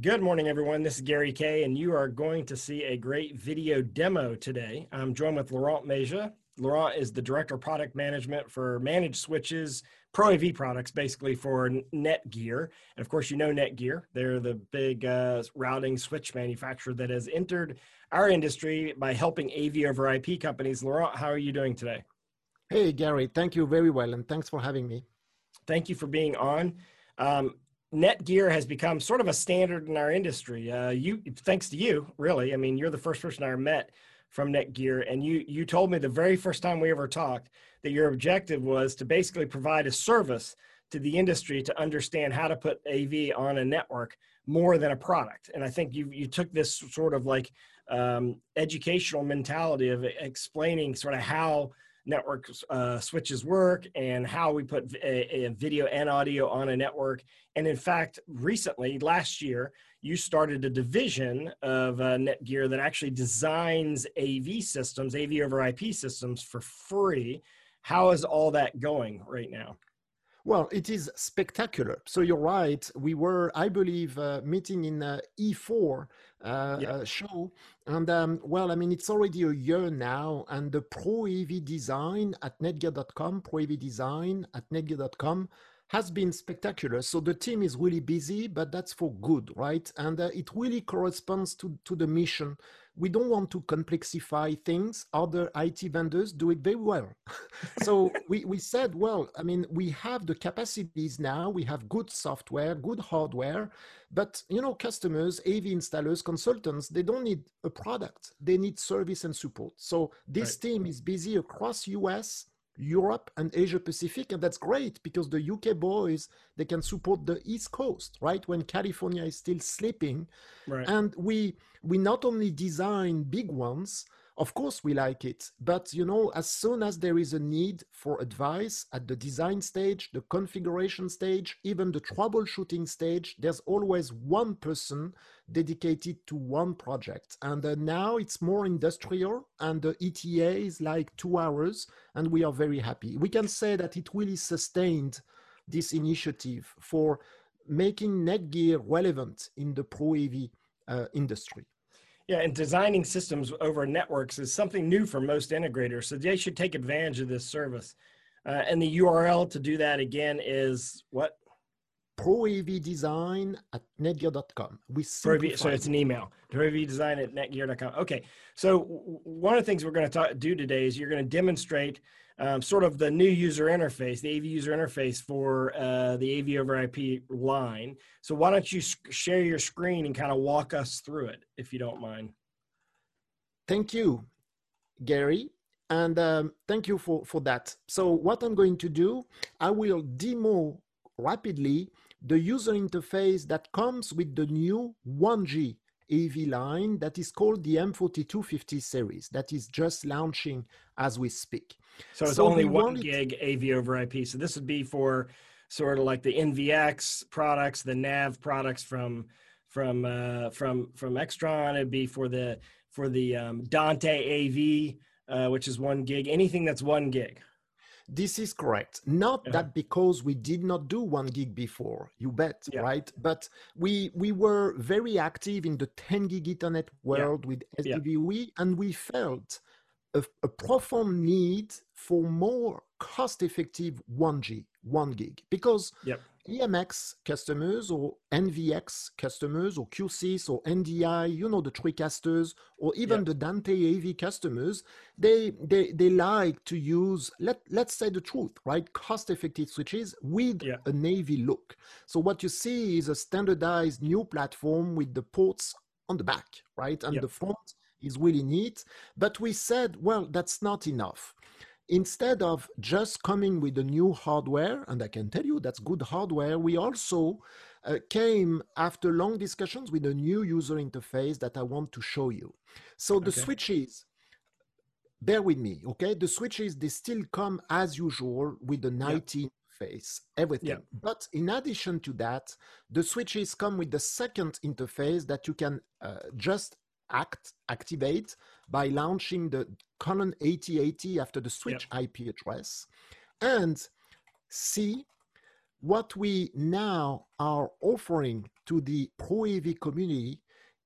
Good morning, everyone. This is Gary Kayye, and you are going to see a great video demo today. I'm joined with Laurent Masia. Laurent is the Director of Product Management for Managed Switches, Pro AV products, basically for Netgear. And of course, you know Netgear. They're the big uh, routing switch manufacturer that has entered our industry by helping AV over IP companies. Laurent, how are you doing today? Hey, Gary. Thank you very well, and thanks for having me. Thank you for being on. Um, Netgear has become sort of a standard in our industry. Uh, you, thanks to you, really. I mean, you're the first person I met from Netgear, and you you told me the very first time we ever talked that your objective was to basically provide a service to the industry to understand how to put AV on a network more than a product. And I think you you took this sort of like um, educational mentality of explaining sort of how network uh, switches work and how we put a, a, video and audio on a network. And in fact, recently, last year, you started a division of uh, Netgear that actually designs AV systems, AV over IP systems for free. How is all that going right now? Well, it is spectacular. So you're right. We were, I believe, uh, meeting in uh, E4 uh, yeah. Uh, show, and um, well, I mean, it's already a year now, and the Pro AV design at Netgear.com, Pro AV design at Netgear.com has been spectacular. So the team is really busy, but that's for good, right? And uh, it really corresponds to, to the mission we don't want to complexify things. Other IT vendors do it very well. so we, we said, well, I mean, we have the capacities now, we have good software, good hardware, but you know, customers, AV installers, consultants, they don't need a product. They need service and support. So this right. team is busy across US, Europe and Asia Pacific, and that's great because the UK boys they can support the East Coast, right? When California is still sleeping, right. and we we not only design big ones, of course we like it, but you know, as soon as there is a need for advice at the design stage, the configuration stage, even the troubleshooting stage, there's always one person dedicated to one project. And uh, now it's more industrial, and the ETA is like two hours, and we are very happy. We can say that it really sustained this initiative for making Netgear relevant in the Pro AV uh, industry. Yeah, and designing systems over networks is something new for most integrators, so they should take advantage of this service. Uh, and the URL to do that again is what? proavdesign at netgear.com. We so it's an email. Proavdesign at netgear.com. Okay. So one of the things we're going to do today is you're going to demonstrate um, sort of the new user interface, the AV user interface for uh, the AV over IP line. So why don't you share your screen and kind of walk us through it, if you don't mind. Thank you, Gary. And um, thank you for, for that. So what I'm going to do, I will demo rapidly the user interface that comes with the new 1G AV line that is called the M4250 series that is just launching as we speak. So it's so only one gig AV over IP. So this would be for sort of like the NVX products, the NAV products from from uh, from from Extron. It'd be for the for the um, Dante AV, uh, which is one gig. Anything that's one gig. This is correct. Not yeah. that because we did not do one gig before, you bet, yeah. right? But we we were very active in the 10 gig Ethernet world yeah. with SDVoE, and we felt a, a profound need for more cost-effective 1G, 1 gig, because yep. AMX customers or NVX customers or QSys or NDI, you know, the TriCasters or even the Dante AV customers, they, they, they like to use, let, let's say the truth, right? Cost effective switches with yeah. a navy look. So what you see is a standardized new platform with the ports on the back, right? And the front is really neat. But we said, well, that's not enough instead of just coming with the new hardware, and I can tell you that's good hardware, we also uh, came after long discussions with a new user interface that I want to show you. So the okay. switches, bear with me, okay? The switches, they still come as usual with the 19 yep. interface, everything. Yep. But in addition to that, the switches come with the second interface that you can uh, just act activate by launching the colon 8080 after the switch yep. IP address and see what we now are offering to the Pro AV community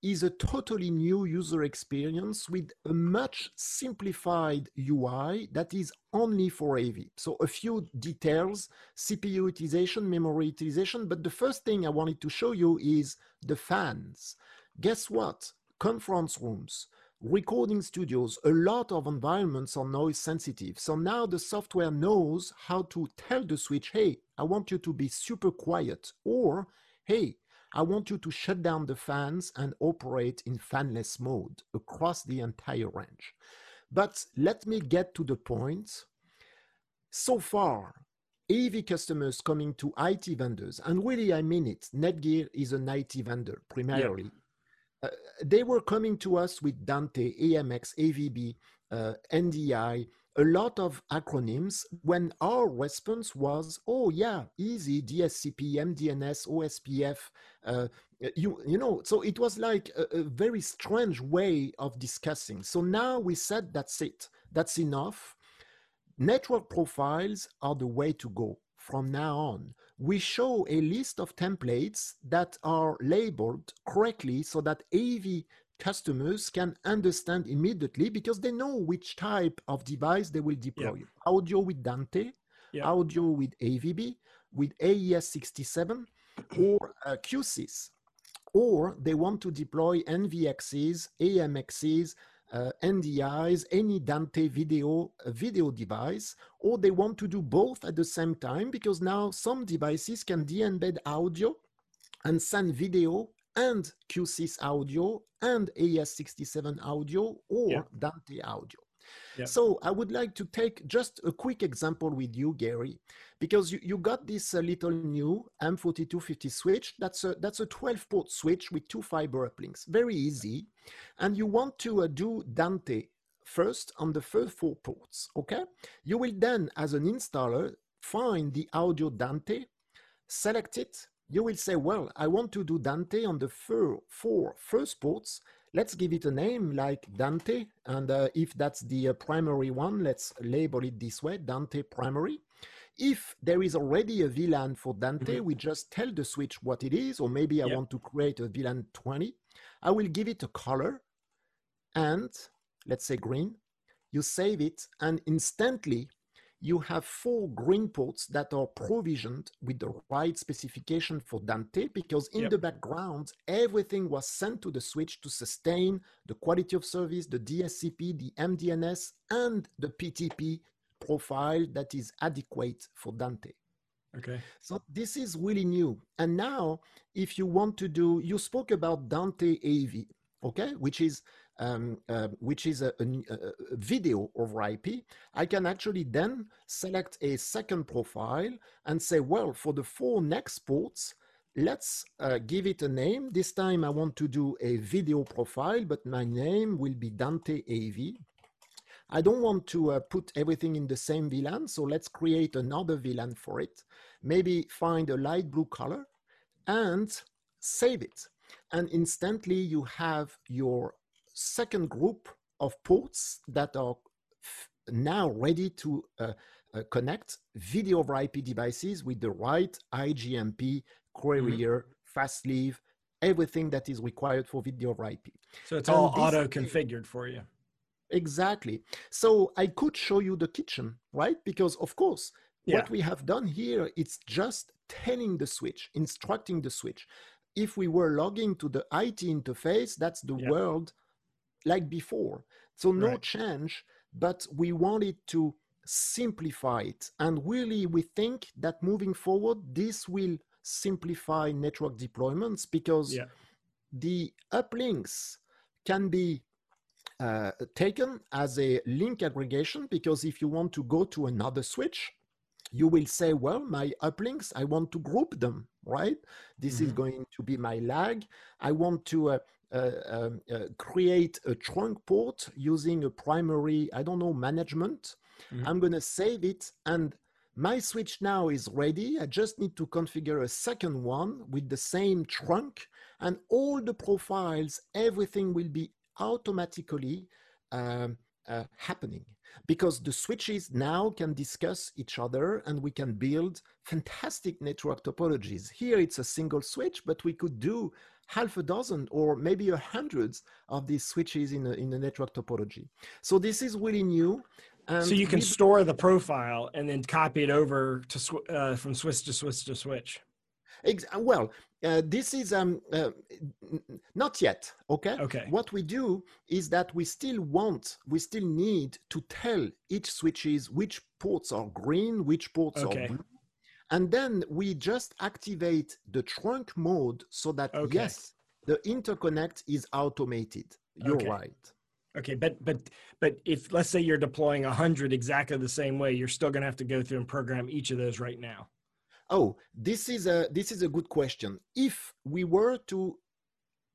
is a totally new user experience with a much simplified UI that is only for AV. So a few details, CPU utilization, memory utilization, but the first thing I wanted to show you is the fans. Guess what? Conference rooms, recording studios, a lot of environments are noise sensitive. So now the software knows how to tell the switch, hey, I want you to be super quiet, or hey, I want you to shut down the fans and operate in fanless mode across the entire range. But let me get to the point. So far, AV customers coming to IT vendors, and really I mean it, Netgear is an IT vendor primarily. Yeah. Uh, they were coming to us with Dante, AMX, AVB, uh, NDI, a lot of acronyms when our response was, oh yeah, easy, DSCP, MDNS, OSPF, uh, you, you know, so it was like a, a, very strange way of discussing. So now we said, that's it, that's enough. Network profiles are the way to go from now on. We show a list of templates that are labeled correctly so that AV customers can understand immediately because they know which type of device they will deploy. Yep. Audio with Dante, yep. audio with AVB, with AES67, or uh, QSYS. Or they want to deploy NVXs, AMXs, uh, NDIs, any Dante video uh, video device, or they want to do both at the same time because now some devices can de-embed audio and send video and QSYS audio and AES67 audio or yeah. Dante audio. Yeah. So I would like to take just a quick example with you, Gary, because you, you got this uh, little new M4250 switch. That's a that's a 12 port switch with two fiber uplinks. Very easy, and you want to uh, do Dante first on the first four ports. Okay, you will then, as an installer, find the audio Dante, select it, you will say, well, I want to do Dante on the four, four first ports. Let's give it a name like Dante. And uh, if that's the uh, primary one, let's label it this way, Dante primary. If there is already a VLAN for Dante, mm-hmm. we just tell the switch what it is, or maybe I want to create a VLAN 20. I will give it a color and let's say green. You save it and instantly you have four green ports that are provisioned with the right specification for Dante because in yep. the background, everything was sent to the switch to sustain the quality of service, the DSCP, the MDNS, and the PTP profile that is adequate for Dante. Okay. So this is really new. And now, if you want to do, you spoke about Dante AV, okay, which is um, uh, which is a, a, a, video over IP, I can actually then select a second profile and say, well, for the four next ports, let's uh, give it a name. This time I want to do a video profile, but my name will be Dante AV. I don't want to uh, put everything in the same VLAN, so let's create another VLAN for it. Maybe find a light blue color and save it. And instantly you have your second group of ports that are now ready to uh, uh, connect video over IP devices with the right IGMP, Querier, mm-hmm. fast leave, everything that is required for video over IP. So it's and all auto configured for you. Exactly. So I could show you the kitchen, right? Because of course, yeah. what we have done here, it's just telling the switch, instructing the switch. If we were logging to the IT interface, that's the yep. world like before. So no right. change, but we wanted to simplify it. And really, we think that moving forward, this will simplify network deployments because yeah. the uplinks can be uh, taken as a link aggregation because if you want to go to another switch, you will say, well, my uplinks, I want to group them, right? This mm-hmm. is going to be my lag. I want to uh, uh, um, uh, create a trunk port using a primary, I don't know, management. Mm-hmm. I'm going to save it and my switch now is ready. I just need to configure a second one with the same trunk and all the profiles, everything will be automatically um, uh, happening because the switches now can discuss each other and we can build fantastic network topologies. Here it's a single switch, but we could do half a dozen or maybe a hundreds of these switches in a, in a network topology. So this is really new. And so you can store the profile and then copy it over to uh, from switch to switch to switch. Ex- well, uh, this is um, uh, not yet. Okay. Okay. What we do is that we still want, we still need to tell each switches which ports are green, which ports okay. are blue, and then we just activate the trunk mode so that okay. yes, the interconnect is automated. You're okay. right. Okay, but but but if let's say you're deploying a hundred exactly the same way, you're still going to have to go through and program each of those right now. Oh, this is a this is a good question. If we were to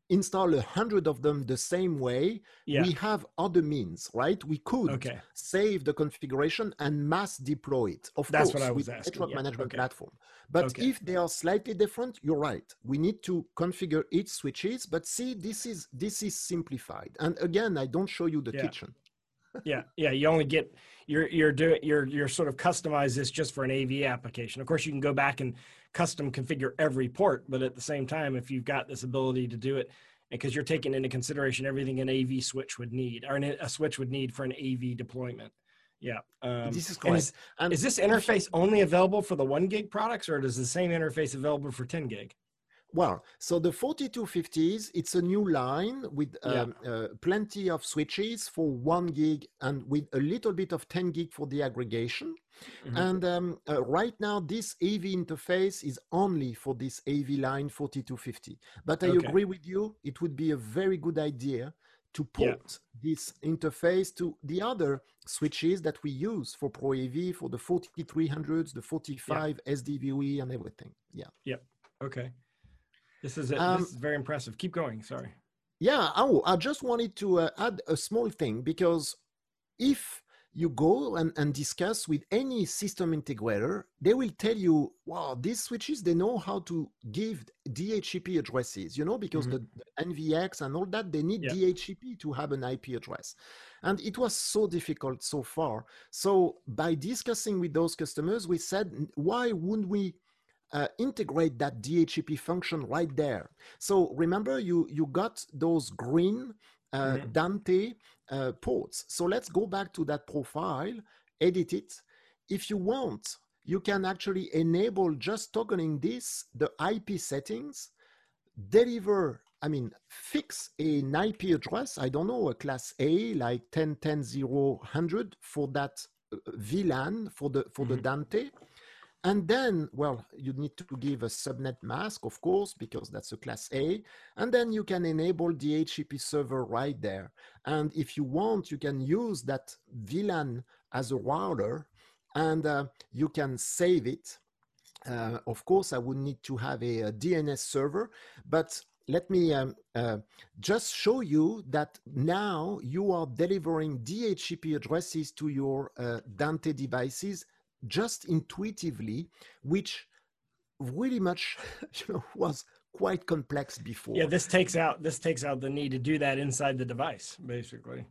install a hundred of them the same way, yeah. we have other means, right? We could okay. save the configuration and mass deploy it. Of That's course, with asking. network yeah. management okay. platform. But okay. if they are slightly different, you're right. We need to configure each switches. But see, this is this is simplified. And again, I don't show you the yeah. kitchen. Yeah, yeah. You only get you're you're doing you're you're sort of customize this just for an AV application. Of course, you can go back and custom configure every port, but at the same time, if you've got this ability to do it, because you're taking into consideration everything an AV switch would need, or a switch would need for an AV deployment. Yeah, um, this is. Is, is this interface only available for the one gig products, or is the same interface available for 10 gig? Well, so the 4250s, it's a new line with um, yeah. uh, plenty of switches for one gig and with a little bit of 10 gig for the aggregation. Mm-hmm. And um, uh, right now, this AV interface is only for this AV line 4250. But I okay. agree with you, it would be a very good idea to put yeah. this interface to the other switches that we use for Pro AV, for the 4300s, the 45 yeah. SDVoE, and everything. Yeah. Yep. Okay. This is, a, um, this is very impressive. Keep going. Sorry. Yeah. Oh, I just wanted to uh, add a small thing because if you go and, and discuss with any system integrator, they will tell you, wow, these switches, they know how to give DHCP addresses, you know, because mm-hmm. the, NVX and all that, they need yeah. DHCP to have an IP address. And it was so difficult so far. So by discussing with those customers, we said, why wouldn't we uh, integrate that DHCP function right there. So remember, you you got those green uh, mm-hmm. Dante uh, ports. So let's go back to that profile, edit it. If you want, you can actually enable just toggling this, the IP settings, deliver, I mean, fix an IP address, I don't know, a class A like 10.10.0.100 for that uh, VLAN for the for mm-hmm. the Dante and then, well, you need to give a subnet mask, of course, because that's a class A. And then you can enable the DHCP server right there. And if you want, you can use that VLAN as a router and uh, you can save it. Uh, of course, I would need to have a, a DNS server, but let me um, uh, just show you that now you are delivering DHCP addresses to your uh, Dante devices just intuitively, which really much you know, was quite complex before. Yeah, this takes out this takes out the need to do that inside the device, basically.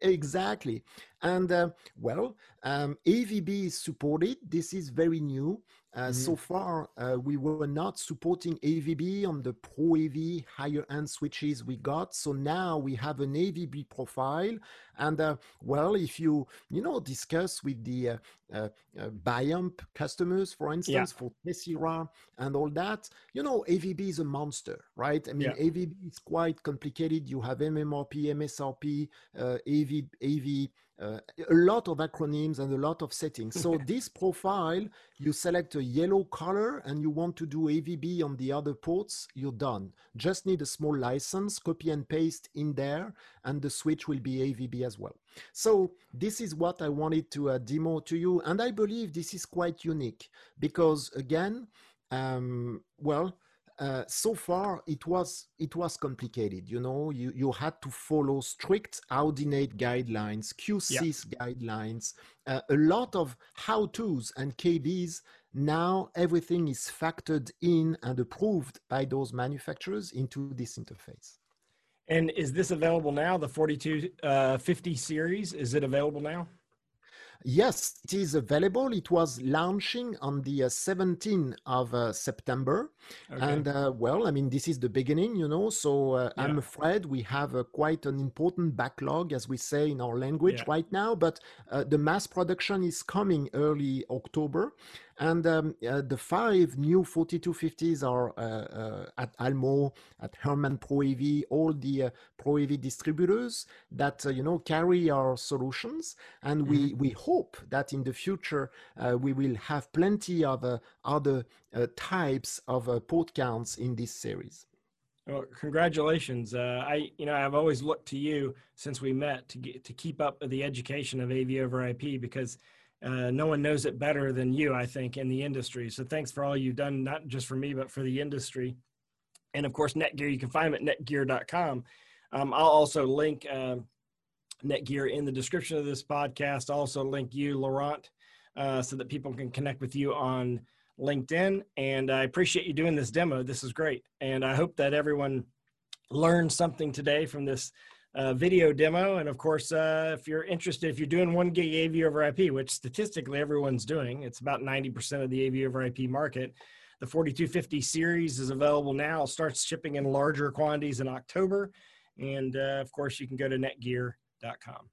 Exactly, and uh, well, um, AVB is supported. This is very new. Uh, mm-hmm. So far, uh, we were not supporting AVB on the Pro AV higher end switches we got. So now we have an AVB profile. And uh, well, if you you know discuss with the uh, uh, uh, Biamp customers, for instance, yeah. for Tesira and all that, you know AVB is a monster, right? I mean, yeah. AVB is quite complicated. You have MMRP, MSRP, AV, AV uh, a lot of acronyms and a lot of settings. So this profile, you select a yellow color and you want to do AVB on the other ports, you're done. Just need a small license, copy and paste in there, and the switch will be AVB as well. So this is what I wanted to uh, demo to you. And I believe this is quite unique because again, um, well, uh, so far it was it was complicated you know you you had to follow strict audinate guidelines QSYS yeah. guidelines uh, a lot of how to's and kbs now everything is factored in and approved by those manufacturers into this interface And is this available now? The 4250 uh, series, is it available now? Yes, it is available. It was launching on the uh, 17th of uh, September. Okay. And uh, well, I mean, this is the beginning, you know. So uh, yeah. I'm afraid we have uh, quite an important backlog, as we say in our language yeah. right now. But uh, the mass production is coming early October. And um, uh, the five new 4250s are uh, uh, at Almo, at Herman Pro AV, all the uh, Pro AV distributors that uh, you know carry our solutions. And mm-hmm. we we hope that in the future uh, we will have plenty of other types of port counts in this series. Well, congratulations. Uh, I, you know, I've always looked to you since we met to get, to keep up the education of AV over IP because uh, no one knows it better than you, I think, in the industry. So thanks for all you've done, not just for me, but for the industry. And of course, Netgear, you can find them at netgear.com. Um, I'll also link uh, Netgear in the description of this podcast. I'll also link you, Laurent, uh, so that people can connect with you on LinkedIn. And I appreciate you doing this demo. This is great. And I hope that everyone learned something today from this uh, video demo. And of course, uh, if you're interested, if you're doing one gig AV over IP, which statistically everyone's doing, it's about 90% of the AV over IP market. The 4250 series is available now, starts shipping in larger quantities in October. And uh, of course, you can go to netgear.com.